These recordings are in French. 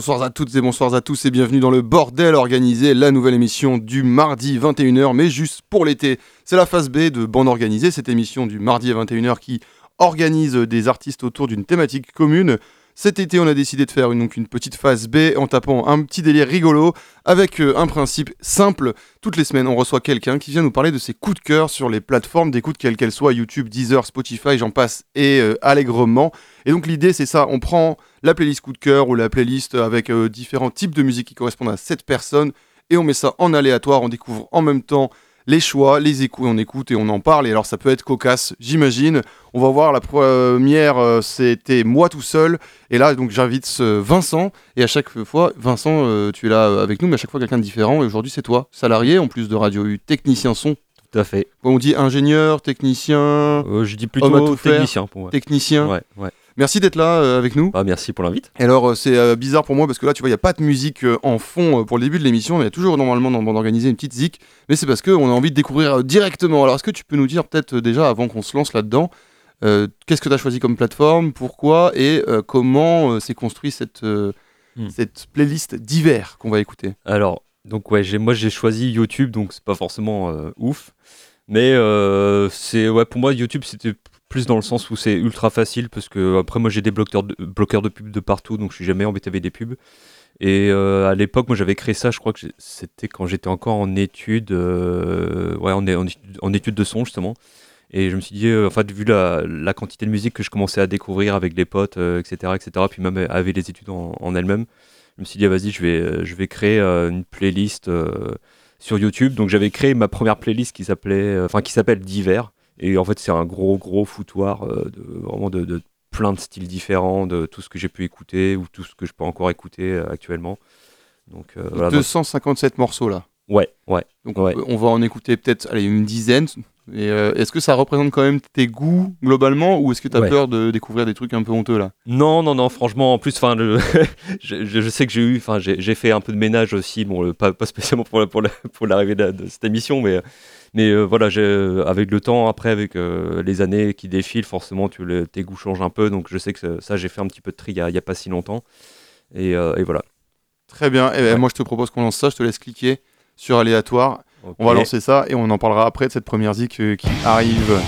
Bonsoir à toutes et bonsoir à tous et bienvenue dans le bordel organisé, la nouvelle émission du mardi 21h, mais juste pour l'été. C'est la phase B de Bande Organisée, cette émission du mardi à 21h qui organise des artistes autour d'une thématique commune. Cet été, on a décidé de faire une, donc petite phase B en tapant un petit délire rigolo avec euh, un principe simple. Toutes les semaines, on reçoit quelqu'un qui vient nous parler de ses coups de cœur sur les plateformes d'écoute, quelles qu'elles soient, YouTube, Deezer, Spotify, j'en passe, et euh, allègrement. Et donc l'idée, c'est ça, on prend la playlist coup de cœur ou la playlist avec euh, différents types de musique qui correspondent à cette personne, et on met ça en aléatoire, on découvre en même temps les choix, les écoutes, on écoute et on en parle. Et alors ça peut être cocasse, j'imagine. On va voir la première, euh, c'était moi tout seul. Et là, donc j'invite Vincent. Et à chaque fois, Vincent, euh, tu es là avec nous, mais à chaque fois quelqu'un de différent. Et aujourd'hui, c'est toi, salarié en plus de Radio U, technicien son. Tout à fait. on dit ingénieur, technicien. Euh, je dis plutôt technicien pour moi. Technicien. Ouais, ouais. Merci d'être là euh, avec nous. Bah, merci pour l'invite. Alors, euh, c'est euh, bizarre pour moi parce que là, tu vois, il n'y a pas de musique en fond pour le début de l'émission. Il y a toujours normalement dans le bande organisée une petite zik, mais c'est parce qu'on a envie de découvrir directement. Alors, est-ce que tu peux nous dire peut-être déjà avant qu'on se lance là-dedans, qu'est-ce que tu as choisi comme plateforme, pourquoi? Et comment s'est construit cette, hmm. cette playlist d'hiver qu'on va écouter? Alors, donc ouais, moi j'ai choisi YouTube, donc c'est pas forcément ouf. Mais c'est ouais, pour moi YouTube c'était plus dans le sens où c'est ultra facile parce que après moi j'ai des bloqueurs de, bloqueurs de pubs de partout donc je suis jamais embêté avec des pubs. Et euh, à l'époque, moi j'avais créé ça, je crois que c'était quand j'étais encore en études, euh, ouais, en, de son justement. Et je me suis dit, euh, en fait, vu la, la, quantité de musique que je commençais à découvrir avec les potes, etc., etc., puis même avec les études en, en elles-mêmes, je me suis dit, ah, vas-y, je vais, je vais créer une playlist sur YouTube. Donc j'avais créé ma première playlist qui s'appelait, enfin qui s'appelle Divers. Et en fait, c'est un gros, gros foutoir euh, de, vraiment de, plein de styles différents, de tout ce que j'ai pu écouter ou tout ce que je peux encore écouter euh, actuellement. Donc, 257 euh, morceaux là. Ouais, ouais. Donc ouais. on va en écouter peut-être une dizaine. Et est-ce que ça représente quand même tes goûts globalement ou est-ce que tu as peur de découvrir des trucs un peu honteux là? Non, non, non, franchement, en plus, enfin, je, je, sais que j'ai eu, enfin, j'ai fait un peu de ménage aussi, bon, pas, pas spécialement pour, pour, pour l'arrivée de, de, cette émission, mais mais euh, voilà, euh, avec le temps, après, avec euh, les années qui défilent, forcément, tu, tes goûts changent un peu. Donc je sais que ça, j'ai fait un petit peu de tri il n'y a, pas si longtemps. Et, voilà. Très bien. Et eh ben, moi, je te propose qu'on lance ça. Je te laisse cliquer sur aléatoire. On va lancer ça et on en parlera après de cette première zik qui arrive.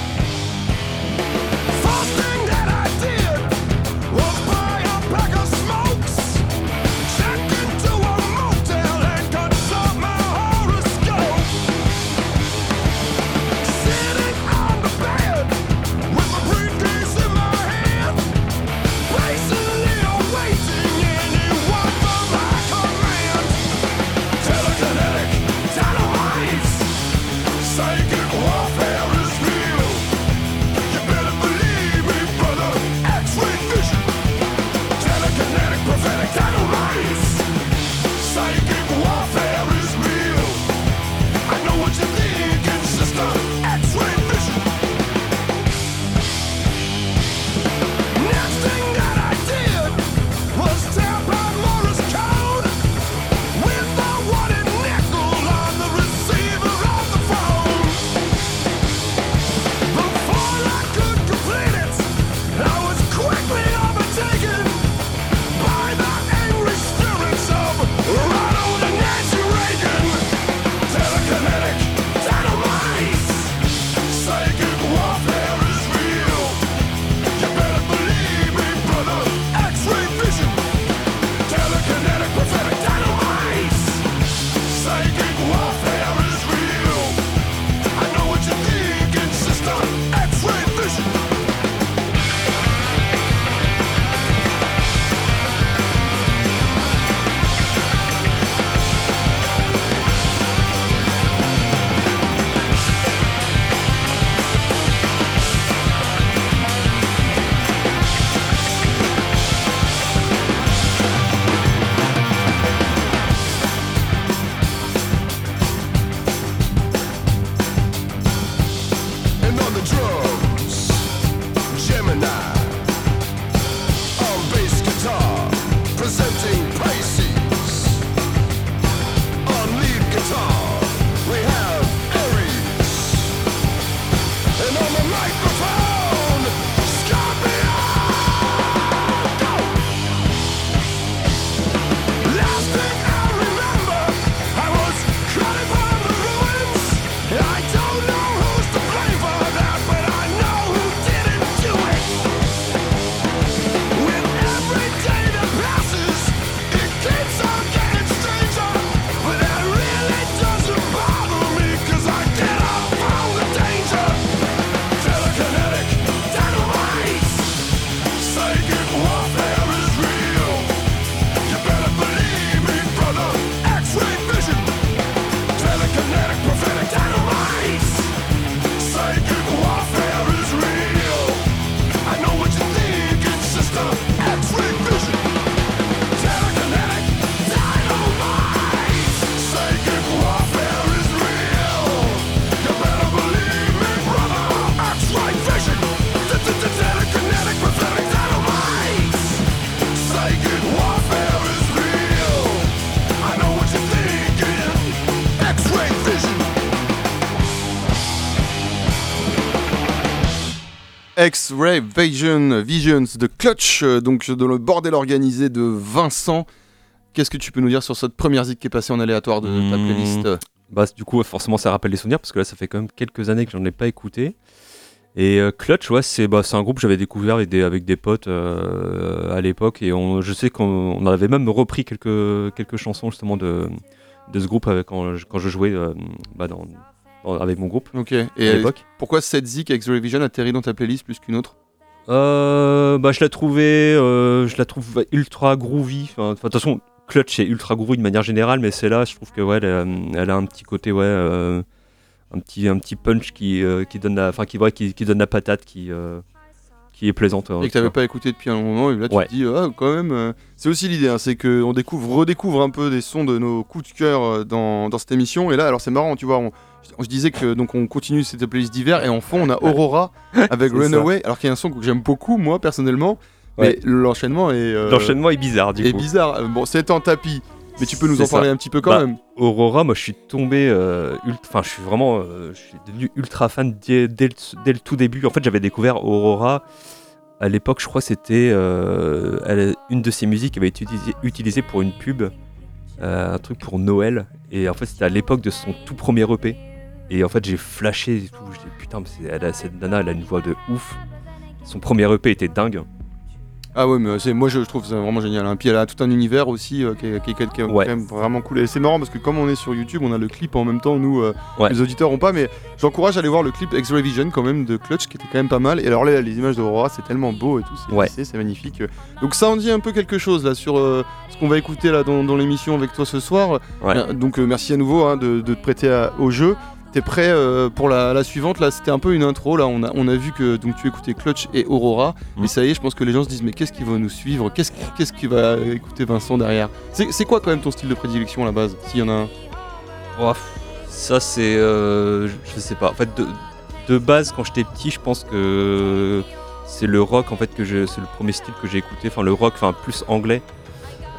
X-Ray Vision, Visions de Clutch, euh, donc dans le bordel organisé de Vincent. Qu'est-ce que tu peux nous dire sur cette première zik qui est passée en aléatoire de ta Mmh. playlist Bah, du coup, forcément, ça rappelle les souvenirs parce que là, ça fait quand même quelques années que j'en ai pas écouté. Et euh, Clutch, ouais, c'est bah, un groupe que j'avais découvert avec des, avec des potes euh, à l'époque. Et on, je sais qu'on on avait même repris quelques, quelques chansons justement de, de ce groupe avec, quand, je, quand je jouais euh, bah, dans- avec mon groupe Ok. à Et l'époque. pourquoi cette zik X-Ray Vision atterrit dans ta playlist plus qu'une autre? Euh, bah, je la trouvais, euh, je la trouve ultra groovy. Enfin, de toute façon, Clutch est ultra groovy de manière générale, mais celle-là, je trouve que ouais, elle, a- elle a un petit côté ouais, euh, un petit un petit punch qui euh, qui donne la, enfin qui, ouais, qui qui donne la patate, qui euh, qui est plaisante. euh, et que tu t'avais pas écouté depuis un moment, et là tu Ouais. te dis, ah, quand même, euh, c'est aussi l'idée, hein, c'est qu'on découvre, redécouvre un peu des sons de nos coups de cœur euh, dans, dans cette émission, et là, alors c'est marrant, tu vois, on, je disais que donc on continue cette playlist d'hiver, et en fond, on a Aurora avec Runaway, alors qu'il y a un son que j'aime beaucoup, moi, personnellement, Ouais. mais l'enchaînement est, euh, L'enchaînement est bizarre du est coup. bizarre. Euh, Bon, c'est en tapis, mais tu peux nous en parler ça. un petit peu quand Bah, même. Aurora, moi je suis tombé, euh, enfin je suis vraiment, euh, je suis devenu ultra fan dès, dès le, dès le tout début. En fait, j'avais découvert Aurora à l'époque, je crois que c'était euh, une de ses musiques qui avait été utilisée, utilisée pour une pub, un truc pour Noël. Et en fait, c'était à l'époque de son tout premier EP. Et en fait, j'ai flashé et tout. J'ai dit putain, mais c'est- elle a, cette nana, elle a une voix de ouf. Son premier EP était dingue. Ah ouais, mais c'est, moi je trouve ça vraiment génial. Hein. Puis elle a tout un univers aussi euh, qui est, qui est- qui est Ouais. quand même vraiment cool. Et c'est marrant parce que comme on est sur YouTube, on a le clip en même temps. Nous, euh, Ouais. les auditeurs ont pas, mais j'encourage à aller voir le clip X-Ray Vision quand même de Clutch qui était quand même pas mal. Et alors là, les images d'Aurora, c'est tellement beau et tout, c'est, Ouais. c'est, magnifique. Donc ça en dit un peu quelque chose là sur euh, ce qu'on va écouter là dans, dans l'émission avec toi ce soir. Donc merci à nouveau hein, de, de te prêter à- au jeu. T'es prêt euh, pour la, la suivante? Là, c'était un peu une intro. Là, on a, on a vu que donc tu écoutais Clutch et Aurora. Mm. Et ça y est, je pense que les gens se disent mais qu'est-ce qui va nous suivre? Qu'est-ce qu'est-ce qui va écouter Vincent derrière? C'est, quoi quand même ton style de prédilection à la base S'il y en a un? Oh, ça c'est, euh, je sais pas. En fait, de, de base, quand j'étais petit, je pense que c'est le rock en fait que je, c'est le premier style que j'ai écouté. Enfin, le rock, enfin plus anglais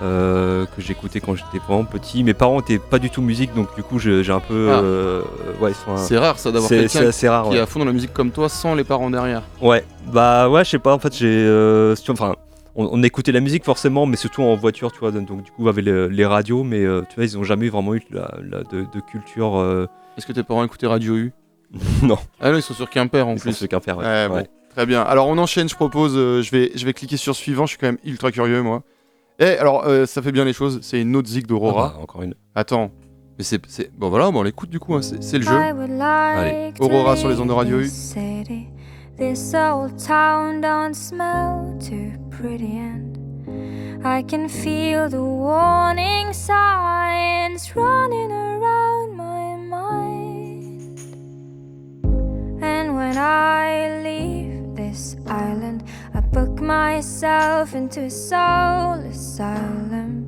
euh, que j'écoutais quand j'étais vraiment petit. Mes parents étaient pas du tout musique, donc du coup, j'ai un peu, Ah. euh, ouais, ils sont un- C'est rare ça d'avoir quelqu'un qui ouais. est à fond dans la musique comme toi sans les parents derrière. Ouais, bah ouais, je sais pas, en fait, j'ai. euh, enfin, on, on écoutait la musique forcément, mais surtout en voiture, tu vois, donc du coup, avec les, les radios, mais tu vois, ils ont jamais vraiment eu la, la- de, de culture. Est-ce que tes parents écoutaient Radio U? Non, Ah non, ils sont sur Quimper en ils sont plus. ceux qu'un faire, ouais. Ouais, bon. Très bien. Alors on enchaîne, je propose. je, vais, je vais cliquer sur suivant. Je suis quand même ultra curieux moi. Eh, alors euh, ça fait bien les choses. C'est une autre zig d'Aurora. Ah bah, encore une. Attends. Mais c'est, c'est- Bon voilà, bon, on l'écoute du coup. hein, C'est, c'est le jeu. Allez. Aurora sur les ondes de Radio U. This old town don't smell too pretty and I can feel the warning signs running around my mind. And when I leave this island, I book myself into a soul asylum.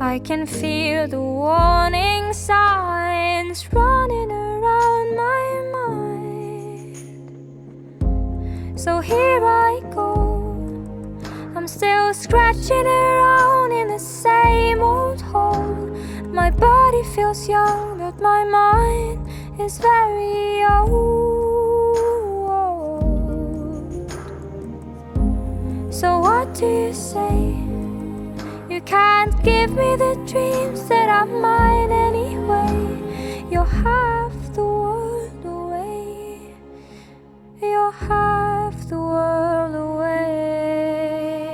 I can feel the warning signs running around my mind. So here I go. I'm still scratching around in the same old hole. My body feels young, but my mind is very old. So, what do you say? You can't give me the dreams that are mine anyway. You're half the world away. You're half the world away.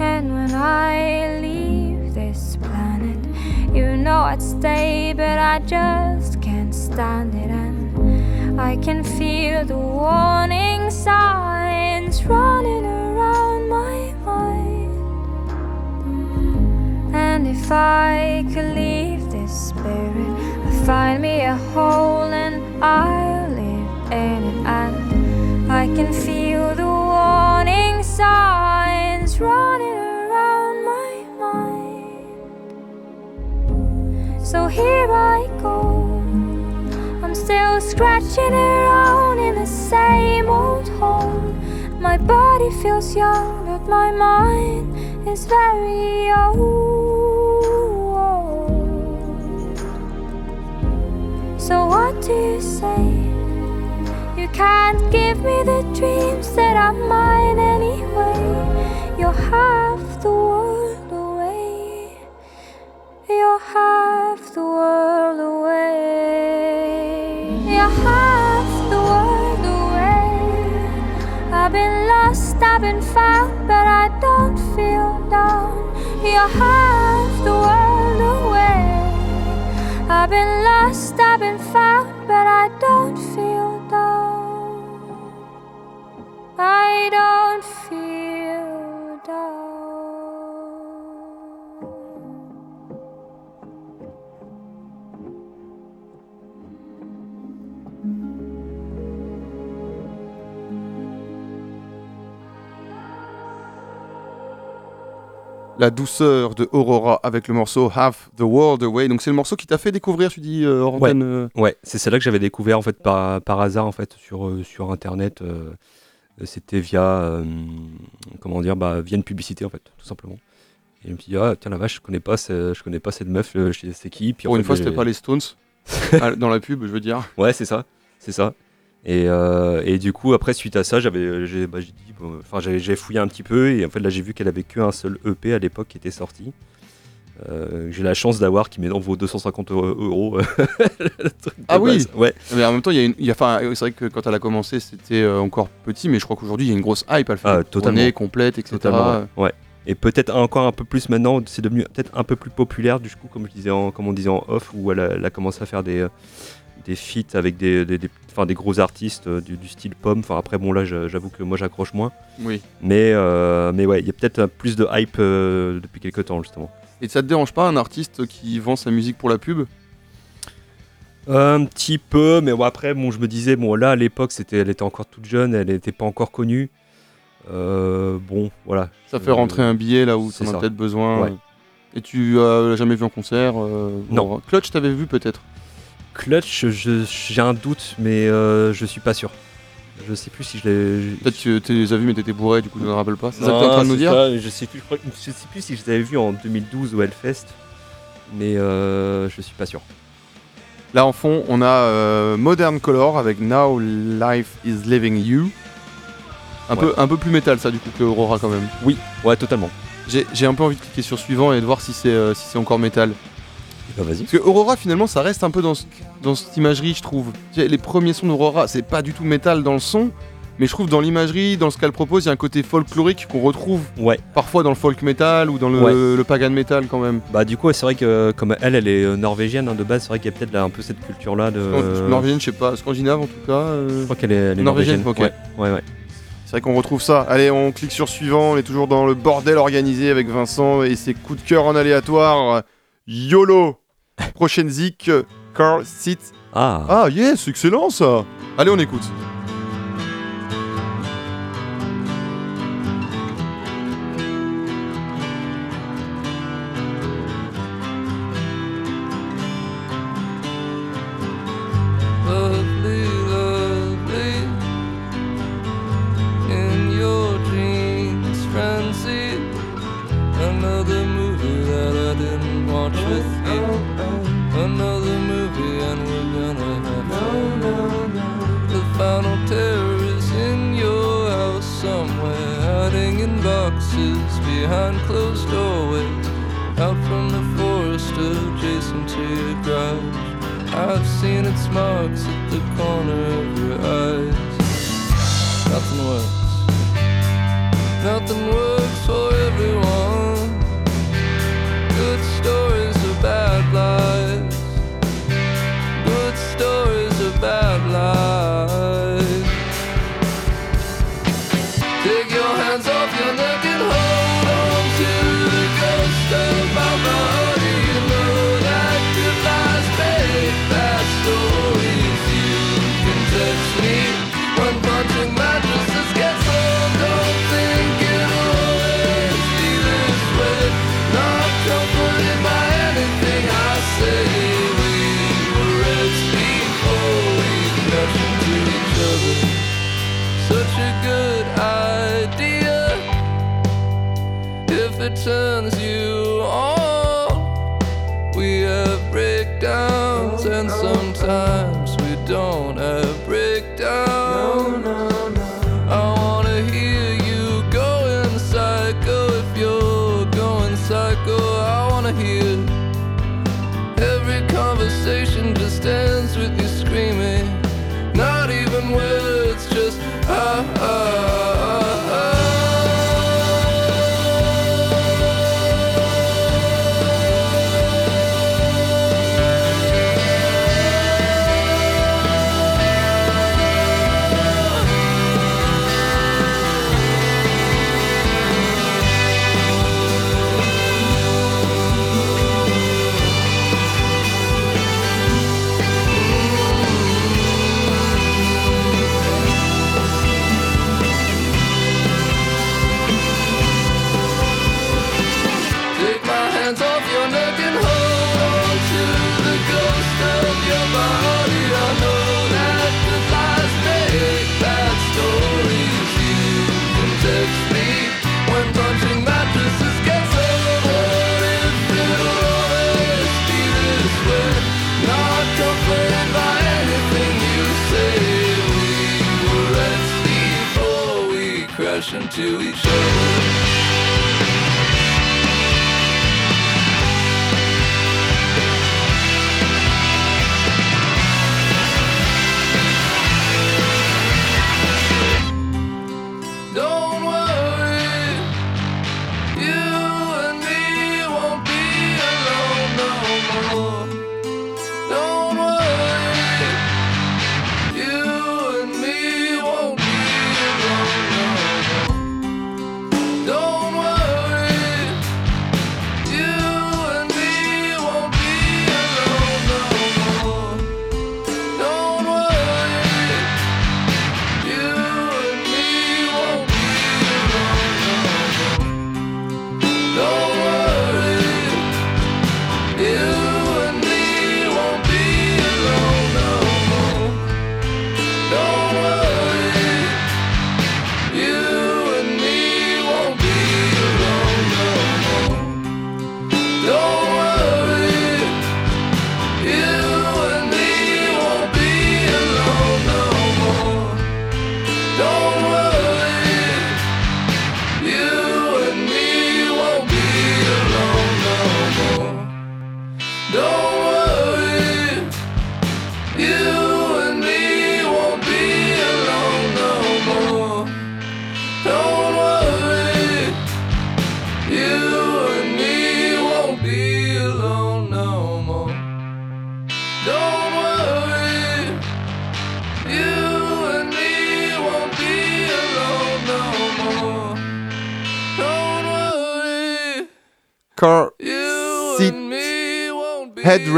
And when I leave this planet, you know I'd stay, but I just can't stand it. And I can feel the warning signs running around my mind. And if I could leave this spirit, I'd find me a hole and I'll live in it. And I can feel the warning signs running around my mind. So here I go. I'm still scratching around in the same old hole. My body feels young, but my mind is very old. So what do you say? You can't give me the dreams that are mine anyway. You're half the world away. You're half the world lost, I've been found, but I don't feel down. You're half the world away. I've been lost, I've been found, but I don't feel down. I don't feel La douceur de Aurora avec le morceau Half the World Away. Donc c'est le morceau qui t'a fait découvrir, tu dis, euh, Ouais. euh, Ouais, c'est celle-là que j'avais découvert en fait par, par hasard en fait sur, euh, sur internet. euh, C'était via comment dire bah, via une publicité en fait tout simplement. Et je me suis dit ah tiens la vache je connais pas je connais pas cette meuf c'est qui puis en Pour une fois, c'était pas les Stones Ah, dans la pub, je veux dire. Ouais, c'est ça, c'est ça. Et, euh, et du coup, après, suite à ça, j'avais, j'ai, bah, bon, j'avais, j'ai fouillé un petit peu et en fait, là, j'ai vu qu'elle avait qu'un seul EP à l'époque qui était sorti. Euh, j'ai la chance d'avoir qui maintenant vaut 250 euros. le truc Ah oui. base. Ouais. Mais en même temps, il y a une, il y a- enfin, c'est vrai que quand elle a commencé, c'était euh, encore petit, mais je crois qu'aujourd'hui, il y a une grosse hype. Elle fait Ah, des totalement. complètes, etc. Totalement. Ouais. Ouais. Et peut-être encore un peu plus maintenant, c'est devenu peut-être un peu plus populaire du coup, comme je disais, en, comme on disait en off, où elle a, elle a commencé à faire des euh, des feats avec des, des, des- gros artistes euh, du, du style pomme. Enfin après bon là, j'avoue que moi j'accroche moins. Oui. Mais, euh, mais ouais, il y a peut-être euh, plus de hype depuis quelques temps, justement. Et ça te dérange pas un artiste qui vend sa musique pour la pub? Un petit peu, mais bon, après, bon, je me disais, bon, là, à l'époque, c'était, elle était encore toute jeune, elle n'était pas encore connue. Euh, bon, voilà. Ça fait rentrer un billet là où c'est t'en as peut-être besoin. Ouais. Et tu as jamais vu en concert euh, Non. Aurora Clutch, t'avais vu peut-être? Clutch, j'ai un doute, mais euh, je suis pas sûr. Je sais plus si je l'ai. Peut-être que tu les as vus, mais t'étais bourré, du coup, je ne me rappelle pas. C'est ça que t'es en train de nous dire ça, je sais plus, je, crois- je sais plus si je les avais vus en 2012 au Hellfest, mais euh, je suis pas sûr. Là en fond, on a euh, Modern Color avec Now Life is Living You. Un, Ouais. peu, un peu plus métal ça du coup que Aurora quand même. Ouais, totalement. J'ai un peu envie de cliquer sur suivant et de voir si c'est si c'est encore métal. Bah, vas-y. Parce que Aurora finalement ça reste un peu dans, ce- dans cette imagerie je trouve. Les premiers sons d'Aurora c'est pas du tout métal dans le son, mais je trouve dans l'imagerie, dans ce qu'elle propose, il y a un côté folklorique qu'on retrouve Ouais. parfois dans le folk metal ou dans le, Ouais. le pagan metal quand même. Bah du coup, c'est vrai que comme elle, elle est euh, norvégienne hein, de base, c'est vrai qu'il y a peut-être un peu cette culture-là de. Norvégienne, je sais pas, scandinave en tout cas. euh. Je crois qu'elle est, Norvégienne, norvégienne. ok. Ouais, ouais, ouais. C'est vrai qu'on retrouve ça. Allez, on clique sur suivant. On est toujours dans le bordel organisé avec Vincent et ses coups de cœur en aléatoire. YOLO Prochaine zik, Carl Sit. Ah. Ah, yes, excellent ça Allez, on écoute. to each other.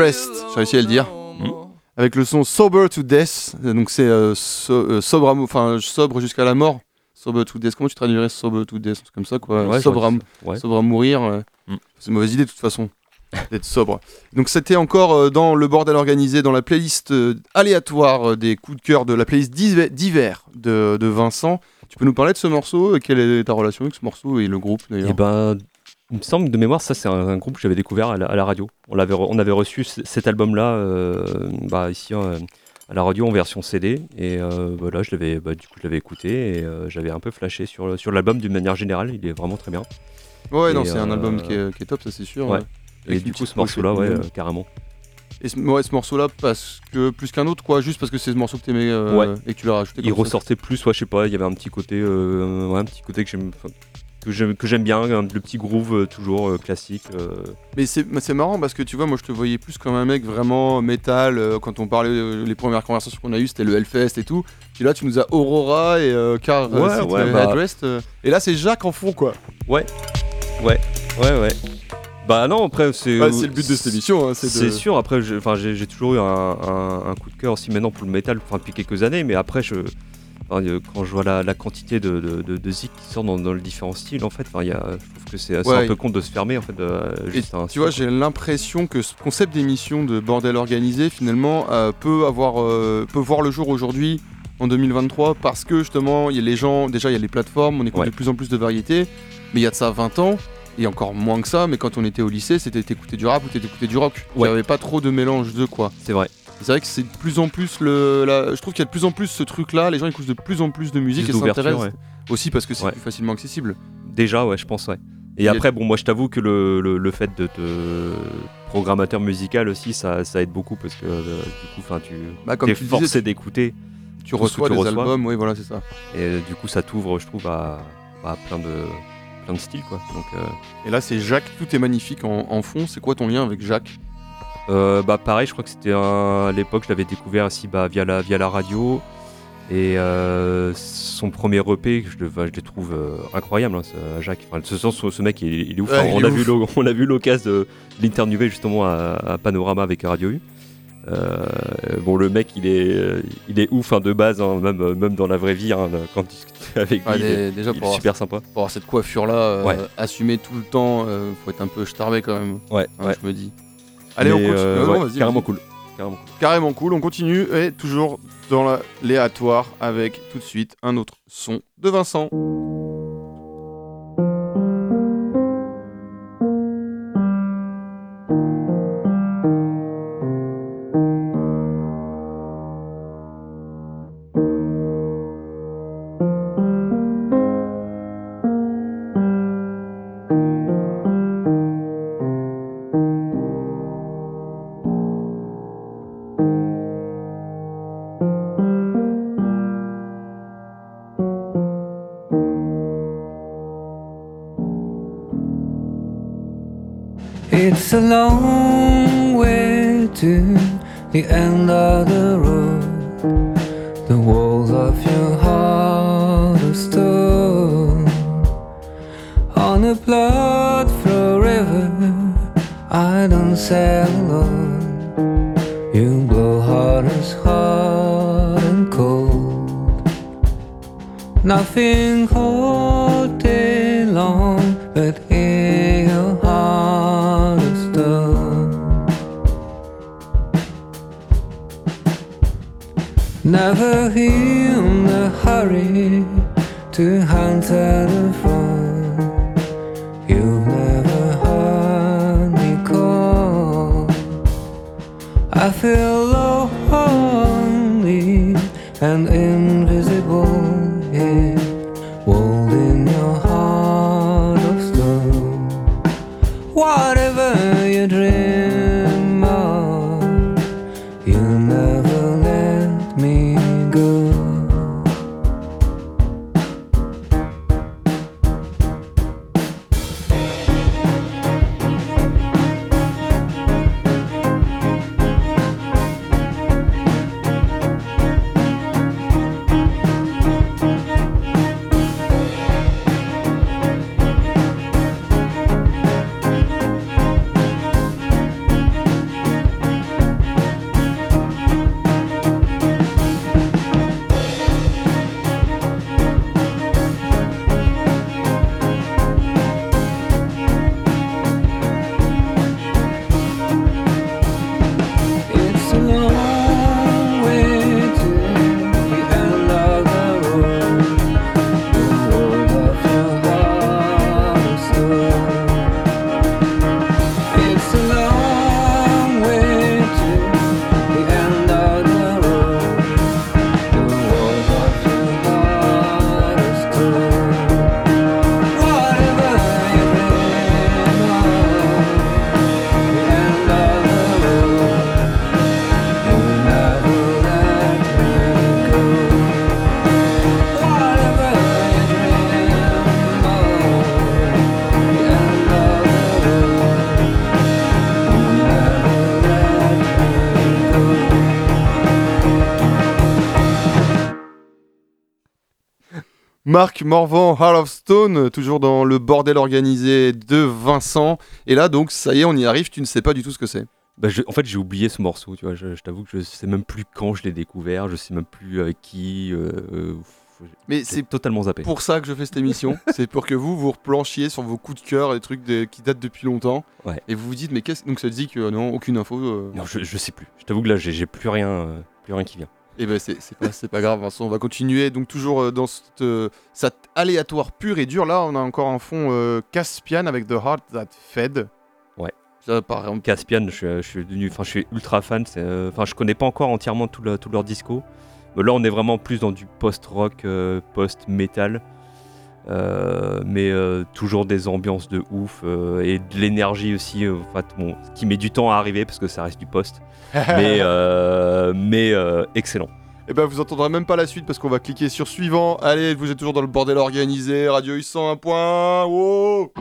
J'ai réussi à le dire. alone. avec le son Sober to Death. Donc c'est euh, so- euh, sobre, enfin sobre jusqu'à la mort. Sober to Death. Comment tu traduirais Sober to Death? Comme ça quoi. Ouais, sobre, à. Ouais. sobre mourir. euh, Mm. C'est une mauvaise idée de toute façon. D'être sobre. Donc c'était encore euh, dans le bordel organisé, dans la playlist euh, aléatoire des coups de cœur de la playlist d'hiver- de, de Vincent. Tu peux nous parler de ce morceau? Quelle est ta relation avec ce morceau et le groupe d'ailleurs? Et ben, il me semble de mémoire, ça c'est un, un groupe que j'avais découvert à la, à la radio. On, l'avait re- on avait reçu cet album-là euh, bah, ici euh, à la radio en version CD. Et euh, voilà, je l'avais, bah, du coup, je l'avais écouté et j'avais un peu flashé sur, sur l'album d'une manière générale. Il est vraiment très bien. Ouais, non, c'est un album qui est, qui est top, ça c'est sûr. Ouais. Et du coup, ce morceau-là, ouais, carrément. Et ce, ouais, ce morceau-là, parce que plus qu'un autre, quoi, juste parce que c'est ce morceau que t'aimais euh, Ouais. et que tu l'as rajouté. Il ressortait plus, ouais, je sais pas, il y avait un petit côté, euh, ouais, un petit côté que j'aime. Que j'aime, bien, le petit groove euh, toujours euh, classique. euh. Mais c'est marrant parce que tu vois, moi je te voyais plus comme un mec vraiment métal. quand on parlait, les premières conversations qu'on a eues, c'était le Hellfest et tout. Puis là, tu nous as Aurora et euh, Car Ouais, ouais, bah. Et là, c'est Jacques en fond, quoi. Ouais, ouais, ouais. Bah non, après, c'est. Ouais, c'est le but de cette émission. hein, c'est de... sûr, après, j'ai toujours eu un, un- un coup de cœur aussi maintenant pour le métal, enfin, depuis quelques années, mais après, je, quand je vois la, la quantité de, de, de, de zik qui sortent dans, dans les différents styles, en fait, y a, je trouve que c'est Ouais. un peu con de se fermer, en fait, juste un tu vois, j'ai l'impression que ce concept d'émission de bordel organisé, finalement, euh, peut, avoir, euh, peut voir le jour aujourd'hui, en 2023, parce que justement, il y a les gens, déjà, il y a les plateformes, on écoute Ouais. de plus en plus de variétés, mais il y a de ça 20 ans, et encore moins que ça, mais quand on était au lycée, c'était t'écoutais du rap ou t'écoutais du rock. Il Ouais. n'y avait pas trop de mélange de quoi. C'est vrai. C'est vrai que c'est de plus en plus le. la- Je trouve qu'il y a de plus en plus ce truc-là, les gens écoutent de plus en plus de musique Plus et s'intéressent ouais. aussi parce que c'est Ouais. plus facilement accessible. Déjà, ouais, je pense, ouais. Et après, bon, moi, je t'avoue que le, le, le fait de te programmateur musical aussi, ça, ça aide beaucoup parce que euh, du coup, enfin, tu Bah, es tu forcé disais, d'écouter tu reçois tu des reçois. albums, oui, voilà, c'est ça. et euh, du coup, ça t'ouvre, je trouve, à, à plein de plein de styles quoi. Donc euh, Et là, c'est Jacques, tout est magnifique en, en fond. C'est quoi ton lien avec Jacques? Euh, bah pareil, je crois que c'était un- à l'époque, je l'avais découvert aussi bah, via, la, via la radio. Et euh, son premier EP, je le, je le trouve euh, incroyable, hein, ce- Jacques. Enfin, ce, sens, ce mec, il, est- il est ouf. Ouais, Enfin, il on, est a ouf. vu on a vu l'occasion de l'interviewer justement à, à Panorama avec Radio U. Euh, bon, le mec, il est, il est ouf hein, de base, hein, même, même dans la vraie vie, hein, quand tu discutes avec lui. Ouais, il est- dé- Déjà, il pour est avoir, super sympa. pour avoir cette coiffure-là, euh, Ouais. assumée tout le temps, euh, faut être un peu starbé quand même. Ouais, hein, ouais. Je me dis. Allez, on continue. euh, non, ouais, vas-y, carrément vas-y. cool. Carrément cool. Carrément cool. On continue et toujours dans l'aléatoire avec tout de suite un autre son de Vincent. It's a long way to the end of the road. The walls of your heart are stone. On a blood flow river, I don't sail alone. You blow hard as hot and cold. Nothing and invisible here, Marc Morvan, Heart of Stone, toujours dans le bordel organisé de Vincent. Et là, donc, ça y est, on y arrive. Tu ne sais pas du tout ce que c'est. Bah, je- en fait, j'ai oublié ce morceau, tu vois. Je, je t'avoue que je sais même plus quand je l'ai découvert, je sais même plus avec qui. euh, euh, Mais c'est totalement zappé. pour ça que je fais cette émission. c'est pour que vous vous replanchiez sur vos coups de cœur, les trucs de- qui datent depuis longtemps. Ouais. Et vous vous dites, mais qu'est-ce Donc ça te dit que euh, non, aucune info. euh, Non, je, je sais plus. Je t'avoue que là, j'ai plus rien, euh, plus rien qui vient. Eh ben c'est pas, c'est pas grave Vincent, on va continuer donc toujours euh, dans cette, euh, cet aléatoire pur et dur. Là on a encore un fond euh, Caspian avec The Heart That Fed. Ouais. Ça par exemple. Caspian, je, suis- je suis devenu, enfin, je suis ultra fan. c'est, euh, Enfin, je connais pas encore entièrement tout, le- tout leur disco. Mais là, on est vraiment plus dans du post-rock, post-metal. Euh, mais euh, toujours des ambiances de ouf euh, et de l'énergie aussi. en fait, bon, qui met du temps à arriver parce que ça reste du poste. mais mais excellent. Et ben vous entendrez même pas la suite parce qu'on va cliquer sur suivant. Allez, vous êtes toujours dans le bordel organisé, Radio U 101. point. Wow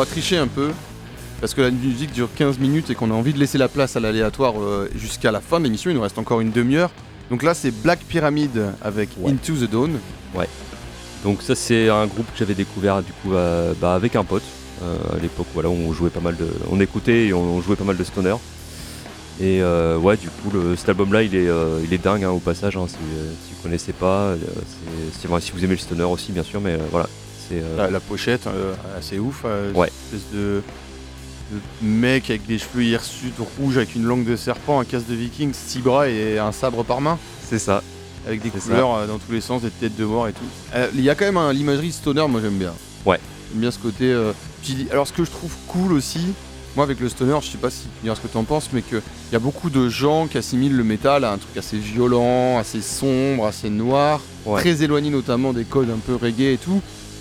va tricher un peu. Parce que la musique dure 15 minutes et qu'on a envie de laisser la place à l'aléatoire euh, jusqu'à la fin de l'émission. Il nous reste encore une demi-heure. Donc là, c'est Black Pyramid avec Ouais. Into the Dawn. Donc ça c'est un groupe que j'avais découvert du coup euh, bah, avec un pote euh, à l'époque voilà on jouait pas mal de on écoutait et on, jouait pas mal de stoner et euh, ouais du coup le, cet album là il est il est dingue hein, au passage hein, si, si vous connaissez pas vrai, si vous aimez le stoner aussi bien sûr mais voilà La, la pochette, euh, assez ouf. euh, Ouais. Une espèce de, de mec avec des cheveux hirsutes rouges, avec une langue de serpent, un casque de viking, six bras et un sabre par main. c'est ça Avec des couleurs euh, dans tous les sens, des têtes de mort et tout. Euh, Il y a quand même l'imagerie stoner, moi j'aime bien. Ouais. J'aime bien ce côté. euh, puis, alors ce que je trouve cool aussi, moi avec le stoner, je sais pas si tu ce que tu en penses, mais qu'il y a beaucoup de gens qui assimilent le métal à un truc assez violent, assez sombre, assez noir, Ouais. très éloigné notamment des codes un peu reggae et tout.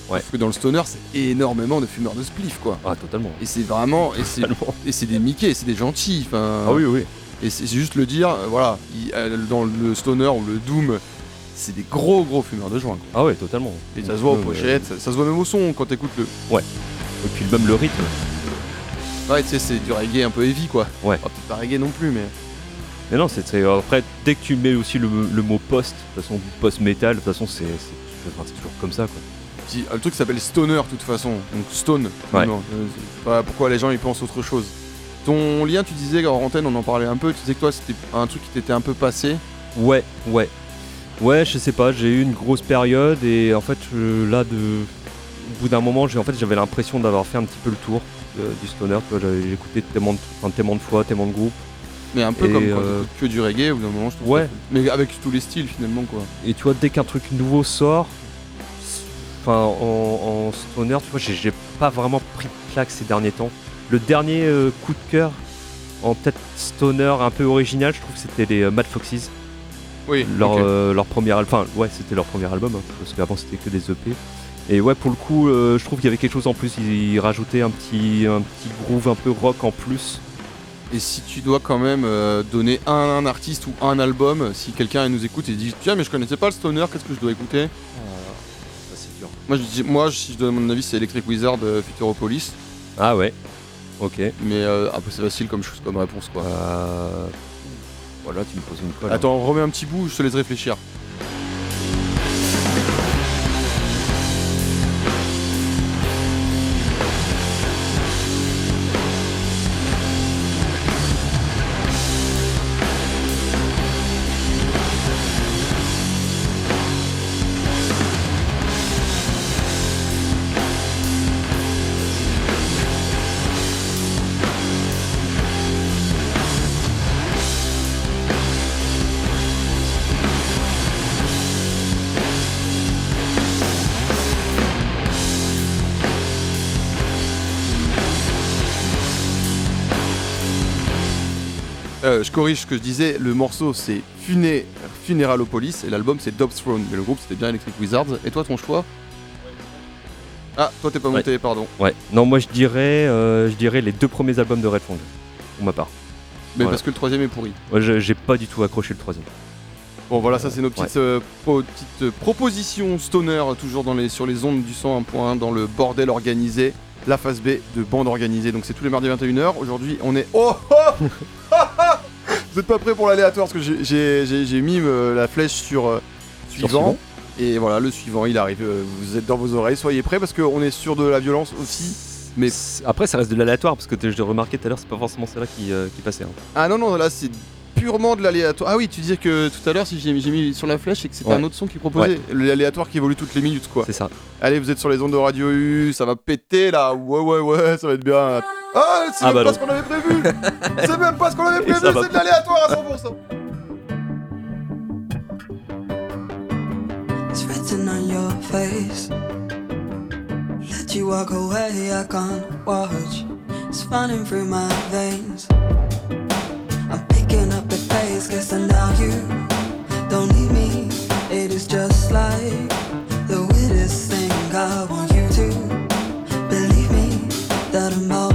Ouais. Sauf que dans le stoner, c'est énormément de fumeurs de spliff quoi. ah totalement Et c'est vraiment. Et c'est, Totalement. et c'est des Mickey, c'est des gentils. Ah oui oui et c'est juste le dire, euh, voilà, il- euh, dans le stoner ou le doom, c'est des gros gros fumeurs de joint. quoi. Ah ouais, totalement. Et ça se voit aux Ouais, ouais. pochettes, ça, ça se voit même au son quand t'écoutes le. Et puis même le rythme. Ouais, tu sais, c'est du reggae un peu heavy quoi. Ouais. Ah, peut-être pas reggae non plus, mais. Mais non, c'est après dès que tu mets aussi le, le mot post, de toute façon post metal, de toute façon c'est toujours comme ça quoi. Euh, le truc s'appelle Stoner de toute façon, donc Stone. Ouais. Non, euh, pas pourquoi les gens ils pensent autre chose. Ton lien, tu disais hors antenne, on en parlait un peu, tu disais que toi c'était un truc qui t'était un peu passé. Ouais, ouais. Ouais, je sais pas, j'ai eu une grosse période et en fait je- là de au bout d'un moment, j'ai en fait j'avais l'impression d'avoir fait un petit peu le tour euh, du stoner, j'avais écouté tellement de, enfin, tellement de fois, tellement de groupes Mais un peu Et, comme euh, que du reggae, au bout d'un moment, je trouve. Ouais. Mais avec tous les styles finalement quoi. et tu vois dès qu'un truc nouveau sort enfin en, en stoner, tu vois, j'ai- pas vraiment pris de claque ces derniers temps. Le dernier euh, coup de cœur en tête stoner un peu original, je trouve que c'était les euh, Mad Foxes. Oui. leur, euh, leur premier album, enfin ouais c'était leur premier album hein, parce qu'avant c'était que des EP. Et ouais pour le coup je trouve qu'il y avait quelque chose en plus, ils, ils rajoutaient un petit, un petit groove un peu rock en plus. Et si tu dois quand même euh, donner un, un artiste ou un album, si quelqu'un nous écoute et dit tiens mais je connaissais pas le stoner, qu'est-ce que je dois écouter? Moi je dis, moi si je donne mon avis c'est Electric Wizard de Futuropolis, Ah ouais, ok. mais euh, peu c'est facile comme chose comme réponse quoi. Euh, Voilà tu me poses une colle. hein. Attends, remets un petit bout, je te laisse réfléchir. Euh, je corrige ce que je disais, le morceau c'est Funé... Funeralopolis et l'album c'est Dobbs Throne, mais le groupe c'était bien Electric Wizards. Et toi ton choix? Ah, toi t'es pas Ouais. monté, pardon. Ouais, non moi je dirais, euh, je dirais les deux premiers albums de Red Fang pour ma part. Mais Voilà. parce que le troisième est pourri. Moi je- j'ai pas du tout accroché le troisième. Bon voilà, ça c'est nos petites, euh, pro- petites, euh, propositions stoner, toujours dans les, sur les ondes du 101.1, dans le bordel organisé, la phase B de bande organisée. Donc c'est tous les mardis 21h. Aujourd'hui on est... Oh, oh Vous êtes pas prêts pour l'aléatoire parce que j'ai- mis euh, la flèche sur euh, suivant. Et voilà, le suivant il arrive. Euh, Vous êtes dans vos oreilles, soyez prêts parce qu'on est sur de la violence aussi. Mais Après ça reste de l'aléatoire parce que je l'ai remarqué tout à l'heure, c'est pas forcément celle-là qui, qui passait. hein. Ah non, non, là c'est purement de l'aléatoire. Ah oui, tu disais que tout à l'heure, si j'ai mis sur la flèche, c'est que c'était Ouais. un autre son qui proposait. L'aléatoire qui évolue toutes les minutes, quoi. C'est ça. Allez, vous êtes sur les ondes de Radio U, ça va péter là. Ouais, ouais, ouais, ça va être bien. Ah, c'est Ah même bah pas non. ce qu'on avait prévu. c'est même pas ce qu'on avait prévu, c'est de l'aléatoire à 100%. It's written on your face. Let you walk away, I can't watch. It's running through my veins. I'm picking up the pace, guess I now you don't need me. It is just like the weirdest thing. I want you to believe me that I'm alright.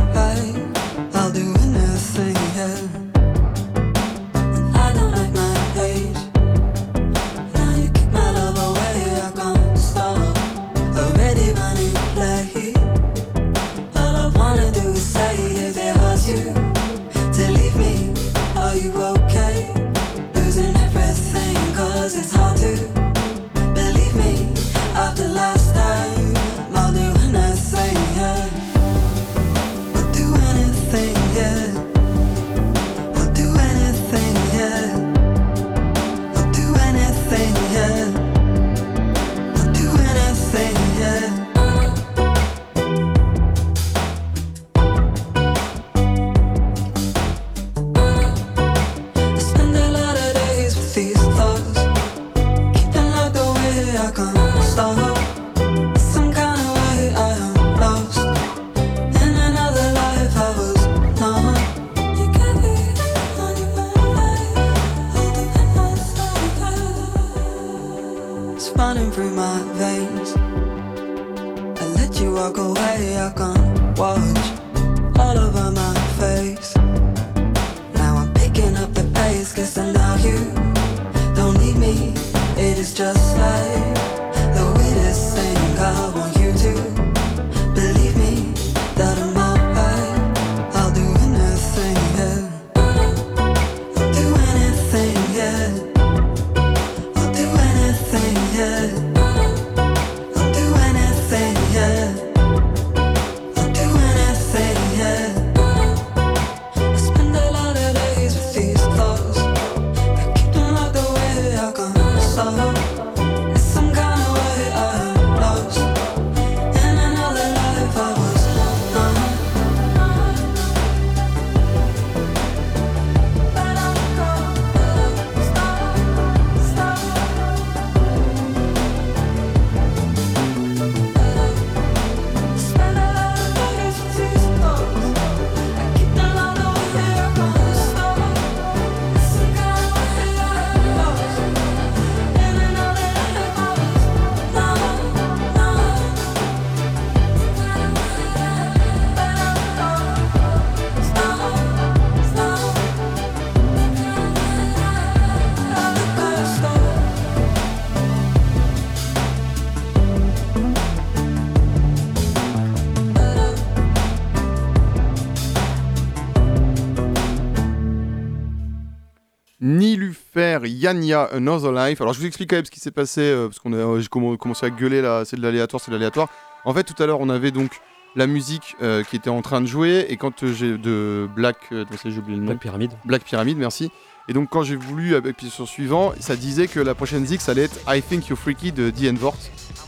Yanya Another Life. Alors je vous explique quand même ce qui s'est passé, euh, parce qu'on a euh, j'ai comm- commencé à gueuler là, c'est de l'aléatoire, c'est de l'aléatoire. En fait, tout à l'heure, on avait donc la musique euh, qui était en train de jouer, et quand j'ai de Black, j'ai oublié le nom. Black Pyramid. Black Pyramid, merci. Et donc quand j'ai voulu appuyer sur suivant, ça disait que la prochaine zik ça allait être I Think You're Freaky de.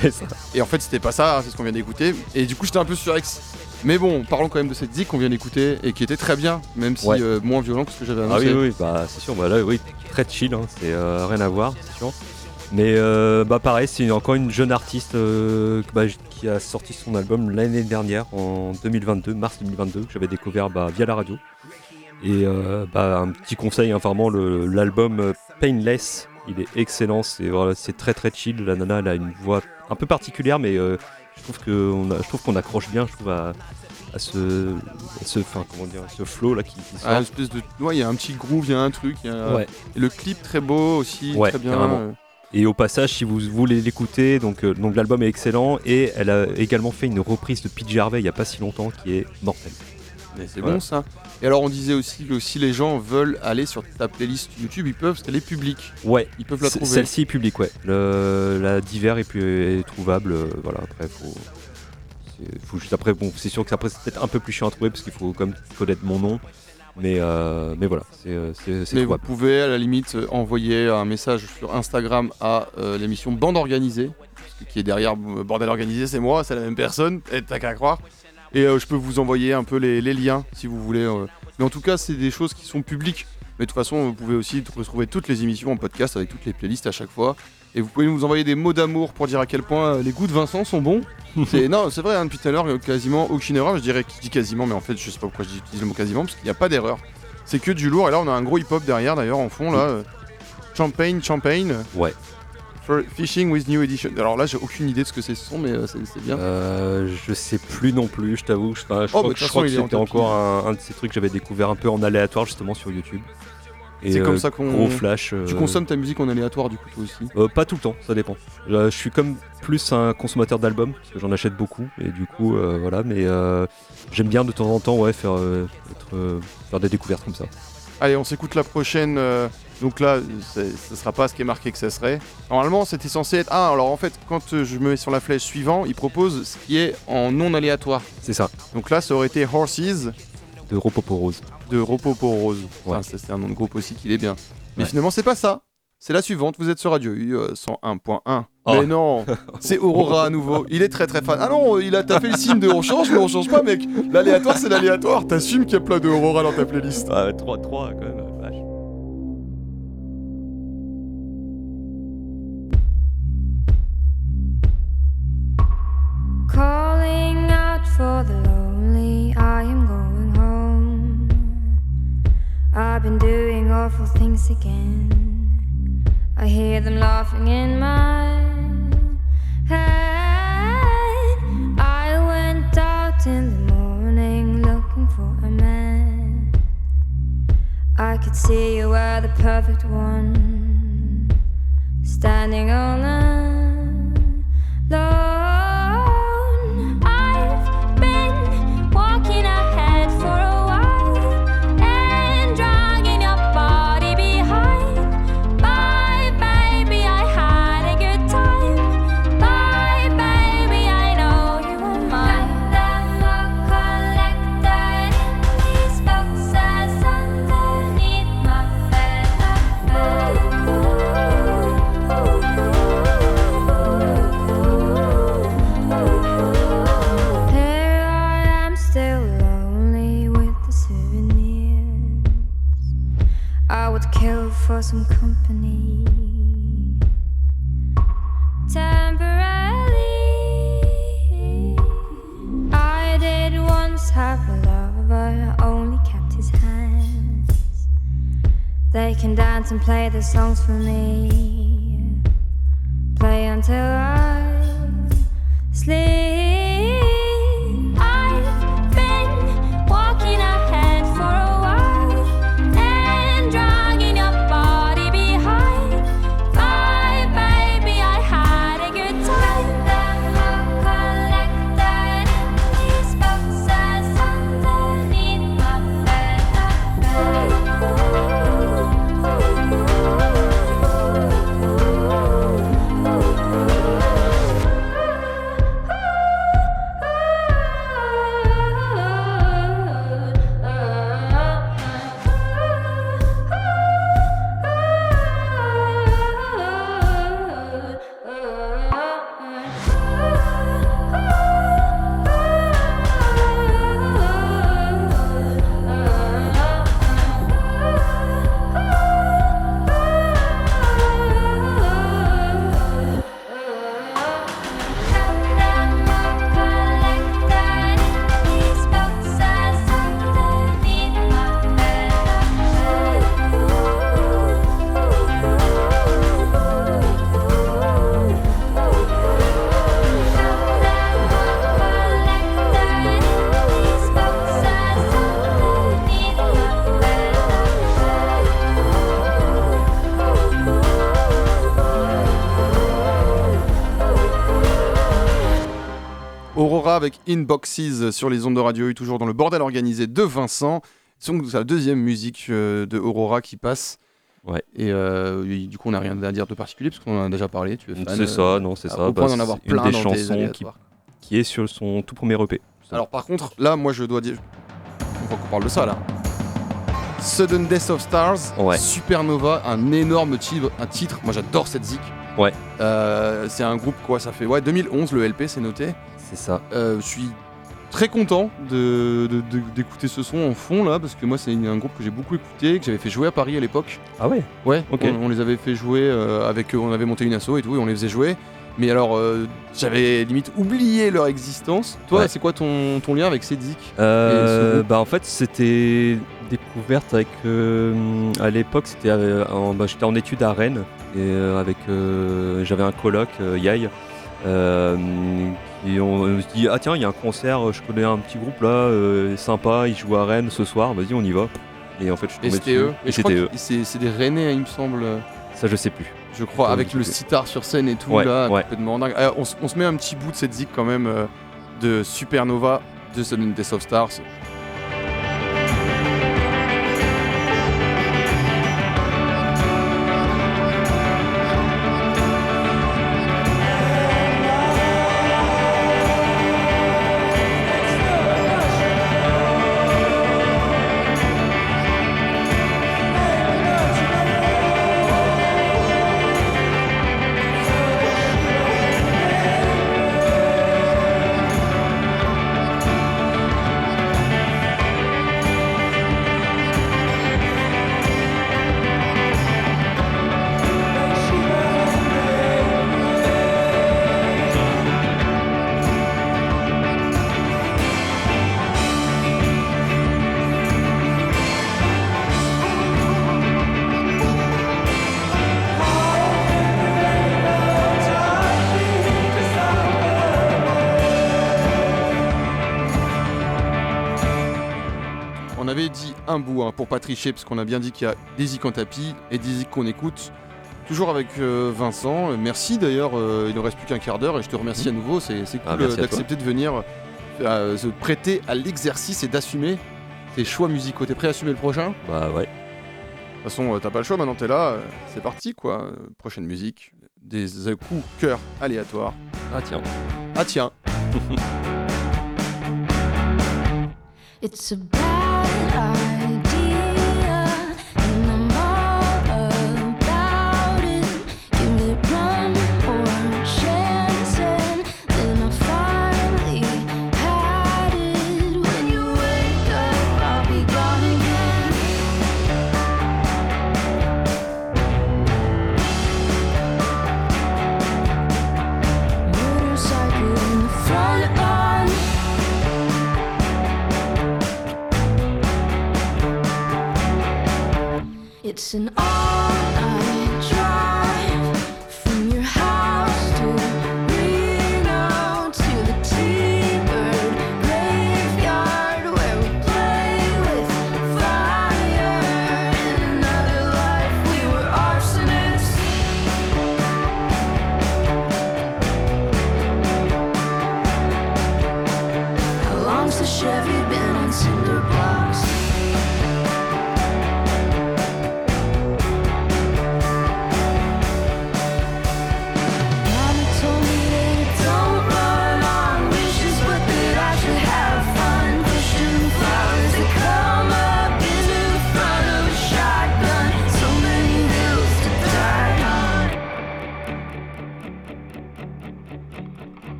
C'est ça. Et en fait c'était pas ça, c'est ce qu'on vient d'écouter. Et du coup j'étais un peu surex. Mais bon, parlons quand même de cette zik qu'on vient d'écouter et qui était très bien, même si Ouais. euh, moins violent que ce que j'avais Ah annoncé. oui, oui, bah c'est sûr, bah là, oui, très chill, hein, c'est euh, rien à voir, c'est sûr. Mais euh, bah pareil, c'est encore une jeune artiste bah, qui a sorti son album l'année dernière, en 2022, mars 2022, que j'avais découvert bah, via la radio. Et bah, un petit conseil, hein, vraiment, l'album Painless, il est excellent, c'est voilà, très très chill. La nana, elle a une voix un peu particulière, mais euh, trouve je trouve qu'on accroche bien, je trouve à, à ce, à ce, enfin, comment dire, ce flow là qui, qui sort. Ah, une espèce de. Ouais, il y a un petit groove, il y a un truc. il y a- Ouais. Et le clip très beau aussi, Ouais, très bien. carrément. euh. Et au passage, si vous voulez l'écouter, donc, euh, donc l'album est excellent et elle a également fait une reprise de Pete Gervais il n'y a pas si longtemps qui est mortelle. Mais c'est Voilà. bon ça. Et alors on disait aussi que si les gens veulent aller sur ta playlist YouTube, ils peuvent parce qu'elle est publique. Ouais, Ils peuvent la trouver. celle-ci est publique, ouais. Le- la divers est, trouvable. euh, voilà, après, faut, faut juste après, bon, c'est sûr que après c'est peut-être un peu plus chiant à trouver parce qu'il faut comme connaître mon nom. Mais, euh, mais voilà, c'est euh, Mais vous pouvez à la limite envoyer un message sur Instagram à euh, l'émission Bande Organisée, qui est derrière Bordel Organisé, c'est moi, c'est la même personne, et t'as qu'à croire. Et euh, je peux vous envoyer un peu les, les liens si vous voulez. euh. Mais en tout cas, c'est des choses qui sont publiques. Mais de toute façon, vous pouvez aussi retrouver toutes les émissions en podcast avec toutes les playlists à chaque fois. Et vous pouvez nous envoyer des mots d'amour pour dire à quel point euh, les goûts de Vincent sont bons. c'est non, c'est vrai, hein, depuis tout à l'heure, il y a quasiment aucune erreur. Je dirais que je dis quasiment, mais en fait, je sais pas pourquoi j'utilise le mot quasiment, parce qu'il n'y a pas d'erreur. C'est que du lourd. Et là, on a un gros hip-hop derrière, d'ailleurs, en fond, là. euh, Champagne, Champagne. Ouais. Fishing with New Edition. Alors là, j'ai aucune idée de ce que c'est ce son, mais euh, c'est bien. Euh, je sais plus non plus, je t'avoue. Je, Oh, bah, je crois que en c'était encore un, un de ces trucs que j'avais découvert un peu en aléatoire justement sur YouTube. C'est comme euh, ça qu'on- Gros flash. Tu euh, consommes ta musique en aléatoire, du coup, toi aussi. Euh, pas tout le temps, ça dépend. Je suis comme plus un consommateur d'albums, parce que j'en achète beaucoup, et du coup, voilà, mais j'aime bien de temps en temps ouais, faire, être, faire des découvertes comme ça. Allez, on s'écoute la prochaine. euh, donc là, ce sera pas ce qui est marqué que ça serait. Normalement, c'était censé être. Ah, alors en fait, quand euh, je me mets sur la flèche suivant, il propose ce qui est en non aléatoire. C'est ça, Donc là, ça aurait été Horses de Ropoporose. de Ropopo Rose. Ouais. Enfin, ça, c'est un nom de groupe aussi qu'il est bien. Mais Ouais. finalement, c'est pas ça. C'est la suivante. Vous êtes sur Radio U euh, 101.1. Oh. Mais non, c'est Aurora à nouveau. Il est très très fan. Ah non, il a t'as fait le signe de on change, mais on change pas, mec. L'aléatoire, c'est l'aléatoire. T'assumes qu'il y a plein de Aurora dans ta playlist. Ah, 3, 3 quand même, vache. Calling out for the lonely, I am going home. I've been doing awful things again. I hear them laughing in my head. I went out in the morning looking for a man. I could see you were the perfect one, standing on alone. And play the songs for me. Play until avec Inboxes sur les ondes de radio U, toujours dans le bordel organisé de Vincent. C'est donc la deuxième musique euh, de Aurora qui passe. Ouais. Et euh, du coup, on n'a rien à dire de particulier parce qu'on en a déjà parlé. Tu es fan, C'est ça, non, c'est au ça. point Bah, d'en avoir plein des dans chansons qui, est sur son tout premier EP. Alors par contre, là, moi, je dois dire... On qu'on parle de ça, là. Sudden Death of Stars, Ouais. Supernova, un énorme titre. Un titre. Moi, j'adore cette zik. Ouais. Euh, c'est un groupe, quoi, ça fait... Ouais, 2011, le LP, c'est noté. C'est ça. Euh, je suis très content de- de- de- d'écouter ce son en fond là parce que moi c'est un groupe que j'ai beaucoup écouté que j'avais fait jouer à Paris à l'époque Ah ouais? Ouais Ok. on, on les avait fait jouer euh, avec eux on avait monté une asso et tout et on les faisait jouer mais alors euh, j'avais limite oublié leur existence toi Ouais. c'est quoi ton, ton lien avec ces Zik Euh, bah en fait c'était découverte avec à l'époque c'était en- bah, j'étais en études à Rennes et avec j'avais un coloc Yaï euh, et on, on se dit ah tiens il y a un concert je connais un petit groupe là euh, sympa ils jouent à Rennes ce soir vas-y on y va. Et en fait je suis tombé c'était dessus. eux. Et c'était eux. c'est des Rennais il me semble. Ça je sais plus. Je crois avec je le sitar sur scène et tout Ouais, là ouais. complètement dingue. Alors, on, se- on se met un petit bout de cette Zik quand même euh, de Supernova de Sudden Death of Stars pas tricher, parce qu'on a bien dit qu'il y a des zik en tapis et des zik qu'on écoute. Toujours avec euh, Vincent. Euh, Merci d'ailleurs, euh, il ne reste plus qu'un quart d'heure et je te remercie à nouveau. C'est Ah, cool d'accepter de venir euh, se prêter à l'exercice et d'assumer tes choix musicaux. T'es prêt à assumer le prochain? De bah ouais toute façon, euh, t'as pas le choix, maintenant t'es là. euh, C'est parti quoi. Prochaine musique. Des coups cœur aléatoires. ah tiens Ah tiens, It's a bad idea, It's an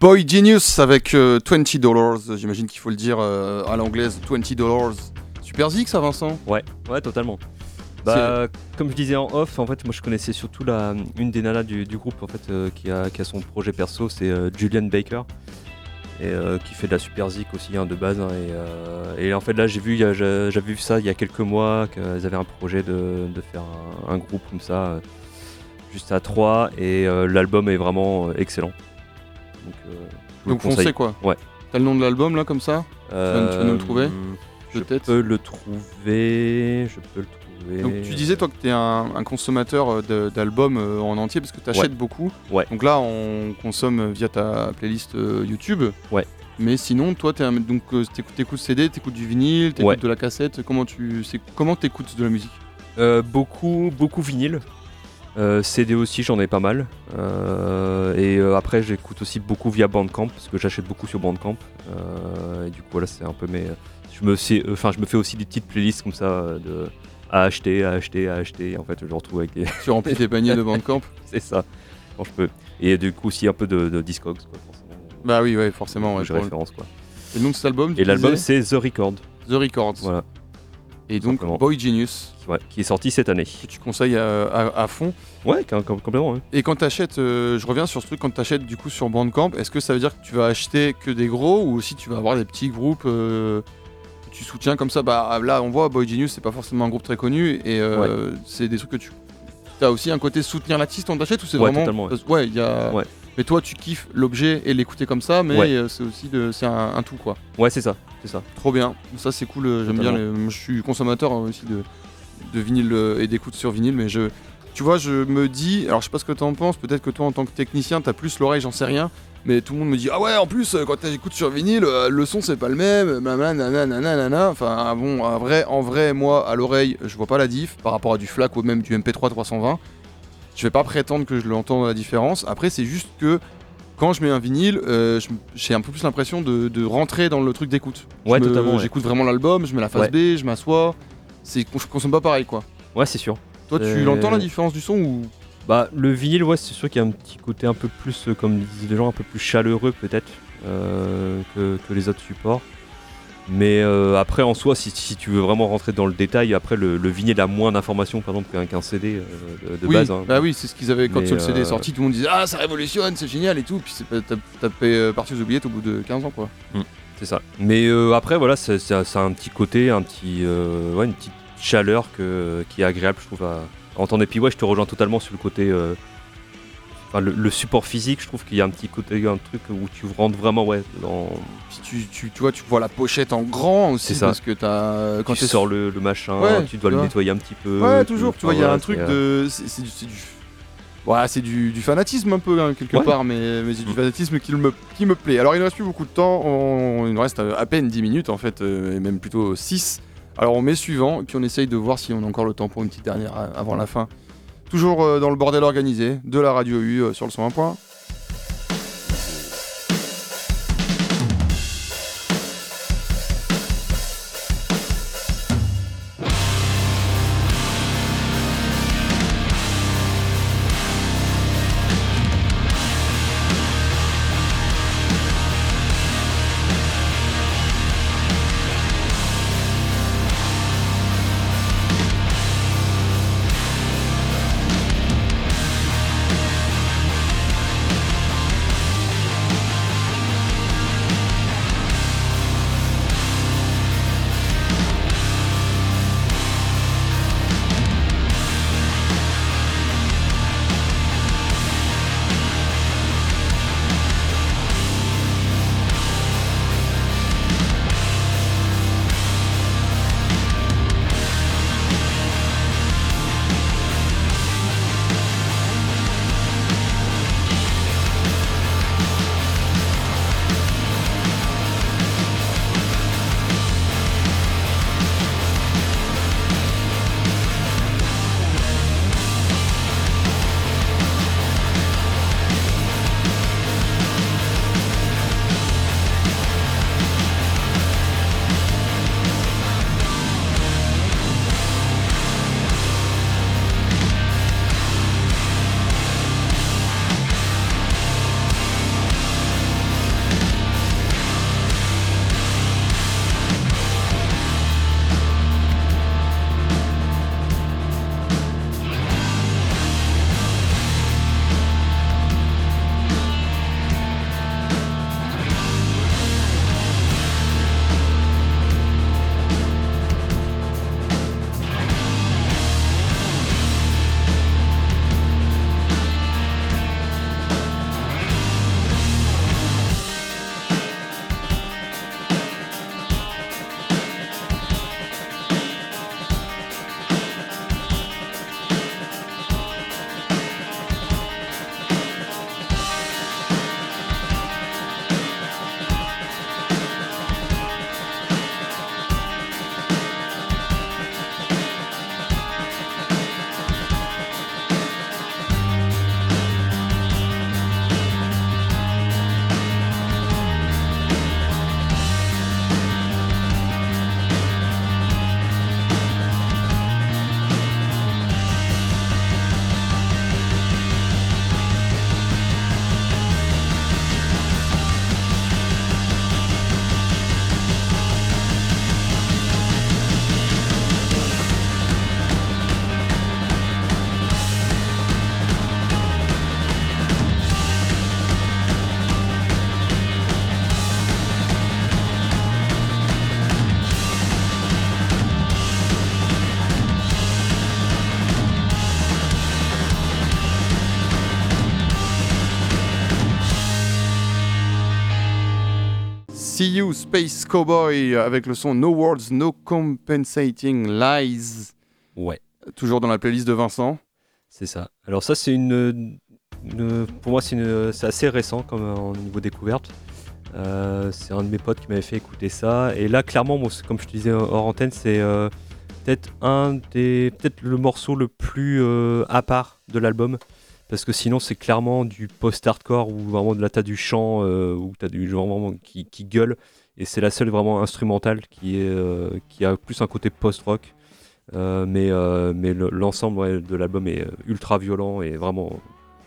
Boy Genius avec euh, 20 dollars, j'imagine qu'il faut le dire euh, à l'anglaise, 20 dollars. Super zik ça Vincent? Ouais, ouais, totalement. Bah, comme je disais en off, en fait, moi je connaissais surtout la, une des nanas du, du groupe en fait, euh, qui, a, qui a son projet perso, c'est euh, Julian Baker, et qui fait de la super zik aussi hein, de base. hein, et, et en fait, là, j'ai vu, j'avais vu ça il y a quelques mois, qu'ils avaient un projet de, de faire un, un groupe comme ça, juste à trois, et l'album est vraiment excellent. Donc, euh, Donc foncez quoi. Ouais. T'as le nom de l'album là comme ça tu vas nous le trouver Je peux le trouver, je peux le trouver. Donc tu disais toi que t'es un, un consommateur euh, d'albums euh, en entier parce que t'achètes Ouais. beaucoup. Ouais. Donc là on consomme via ta playlist euh, YouTube. Ouais. Mais sinon toi t'es un, donc euh, t'écoutes, CD, t'écoutes du vinyle, t'écoutes Ouais. de la cassette. Comment tu comment t'écoutes de la musique? Euh, beaucoup, beaucoup vinyle. Euh, CD aussi, j'en ai pas mal. Euh, et euh, après, j'écoute aussi beaucoup via Bandcamp parce que j'achète beaucoup sur Bandcamp. Et du coup, voilà, c'est un peu mes. Je me, sais- enfin, je me fais aussi des petites playlists comme ça de à acheter, à acheter, à acheter. Et en fait, je retrouve avec des. Tu remplis tes paniers de Bandcamp c'est ça, quand je peux. Et du coup, aussi un peu de, de Discogs, quoi, forcément. Bah oui ouais forcément. Ouais, pour- référence, quoi. Et de cet album Et l'album, c'est The Record. The Records. Voilà. Et donc Simplement. Boy Genius ouais, qui est sorti cette année. que tu conseilles à, à- à fond. Ouais, com- com- complètement. hein. Et quand t'achètes, euh, je reviens sur ce truc, quand t'achètes du coup sur Bandcamp, est-ce que ça veut dire que tu vas acheter que des gros ou aussi tu vas avoir des petits groupes euh, que tu soutiens comme ça? Bah là on voit Boy Genius c'est pas forcément un groupe très connu et euh, c'est des trucs que tu... T'as aussi un côté soutenir l'artiste quand t'achètes ou c'est Ouais, vraiment... totalement, ouais. Il y a... Ouais. Mais toi tu kiffes l'objet et l'écouter comme ça mais Ouais. c'est aussi de... c'est un, un tout quoi. Ouais, c'est ça, c'est ça. Trop bien, ça c'est cool, j'aime bien, les- je suis consommateur euh, aussi de, de vinyle euh, et d'écoute sur vinyle, mais je, tu vois, je me dis, alors je sais pas ce que t'en penses, peut-être que toi en tant que technicien t'as plus l'oreille, j'en sais rien, mais tout le monde me dit, ah ouais, en plus, euh, quand t'écoutes sur vinyle, euh, le son c'est pas le même, nanana, nanana, enfin ah bon, en vrai, en vrai, moi à l'oreille, je vois pas la diff par rapport à du FLAC ou même du MP3 320, je vais pas prétendre que je l'entends la différence, après c'est juste que quand je mets un vinyle, euh, j'ai un peu plus l'impression de, de rentrer dans le truc d'écoute. Ouais. J'écoute vraiment l'album, je mets la face B, je m'assois. C'est, je consomme pas pareil quoi. Ouais, c'est sûr. Toi, tu Euh, l'entends la différence du son ou? Bah, le vinyle, ouais, c'est sûr qu'il y a un petit côté un peu plus, euh, comme disent les gens, un peu plus chaleureux peut-être euh, que, que les autres supports. Mais euh, après, en soi, si, si tu veux vraiment rentrer dans le détail, après, le, le vinyle a moins d'informations, par exemple, qu'un qu'un CD euh, de, de oui, base. hein. Bah oui, c'est ce qu'ils avaient quand Mais, le CD est euh, sorti. Tout le monde disait ah ça révolutionne, c'est génial et tout. Puis c'est pas- t'as euh, partie aux oubliettes au bout de 15 ans quoi. C'est ça. Mais euh, après, voilà, c'est- ça ça a un petit côté, un petit, euh, ouais, une petite chaleur que, qui est agréable, je trouve, à entendre. Et puis, ouais, je te rejoins totalement sur le côté. euh, enfin, le, le support physique, je trouve qu'il y a un petit côté, un truc où tu rentres vraiment, ouais, dans. Puis tu, tu, tu vois, tu vois la pochette en grand aussi C'est ça. parce que quand tu sors le, le machin, Ouais, tu dois le nettoyer un petit peu. Ouais, toujours. Tu vois, il y a un truc de. C'est du. Ouais, c'est du, du fanatisme un peu, hein, quelque Ouais. part, mais, mais c'est du fanatisme qui me, qui me plaît. Alors, il ne reste plus beaucoup de temps, on- il nous reste à peine 10 minutes en fait, euh, et même plutôt 6. Alors, on met suivant, et puis on essaye de voir si on a encore le temps pour une petite dernière euh, avant la fin. Toujours euh, dans le bordel organisé de la radio U euh, sur le 101 point. You Space Cowboy avec le son No Words, No Compensating Lies. Ouais, Toujours dans la playlist de Vincent. c'est ça. Alors ça, c'est une, une- pour moi, c'est assez récent comme au niveau découverte. Euh, c'est un de mes potes qui m'avait fait écouter ça. Et là, clairement, c'est- comme je te disais hors antenne, c'est euh, peut-être un des, peut-être le morceau le plus euh, à part de l'album. Parce que sinon, c'est clairement du post-hardcore où vraiment de là, t'as du chant, euh, où t'as du genre vraiment qui, qui gueule. Et c'est la seule vraiment instrumentale qui, est, euh, qui a plus un côté post-rock. Euh, mais euh, mais le- l'ensemble ouais, de l'album est ultra violent et vraiment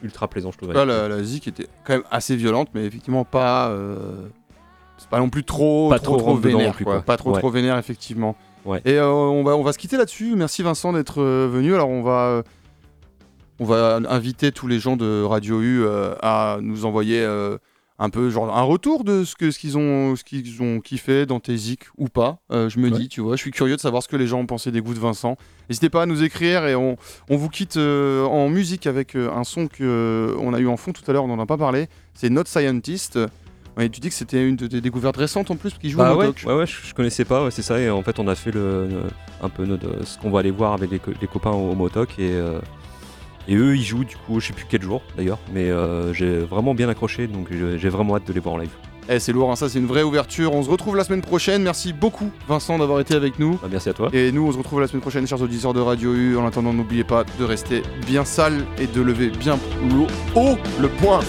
ultra plaisant, je trouve. La, la zik était quand même assez violente, mais effectivement pas. C'est pas non plus trop, Pas trop, trop vénère, non plus, quoi. quoi. Pas trop, Ouais. trop vénère, effectivement. Ouais. Et on, va, on va se quitter là-dessus. Merci Vincent d'être venu. Alors, on va, on va inviter tous les gens de Radio U euh, à nous envoyer euh, un peu, genre, un retour de ce que- ce qu'ils ont, ce qu'ils ont kiffé dans tes zik ou pas. Euh, je me Ouais. dis, tu vois, je suis curieux de savoir ce que les gens ont pensé des goûts de Vincent. N'hésitez pas à nous écrire et on, on vous quitte euh, en musique avec euh, un son que on a eu en fond tout à l'heure, on n'en a pas parlé. C'est Not Scientist. Ouais, tu dis que c'était une de tes découvertes récentes en plus, qui joue Bah au ouais, ouais, ouais, je, je connaissais pas, ouais, c'est ça. Et en fait, on a fait le, le- un peu notre- ce qu'on va aller voir avec les, co- les copains au, au Motoc. Et, euh, et eux, ils jouent du coup, je sais plus quel jour d'ailleurs. Mais euh, j'ai vraiment bien accroché, donc j'ai vraiment hâte de les voir en live. Eh, c'est lourd, hein, ça c'est une vraie ouverture. On se retrouve la semaine prochaine. Merci beaucoup Vincent d'avoir été avec nous. Bah, merci à toi. Et nous on se retrouve la semaine prochaine, chers auditeurs de Radio U. En attendant, n'oubliez pas de rester bien sale et de lever bien haut le point.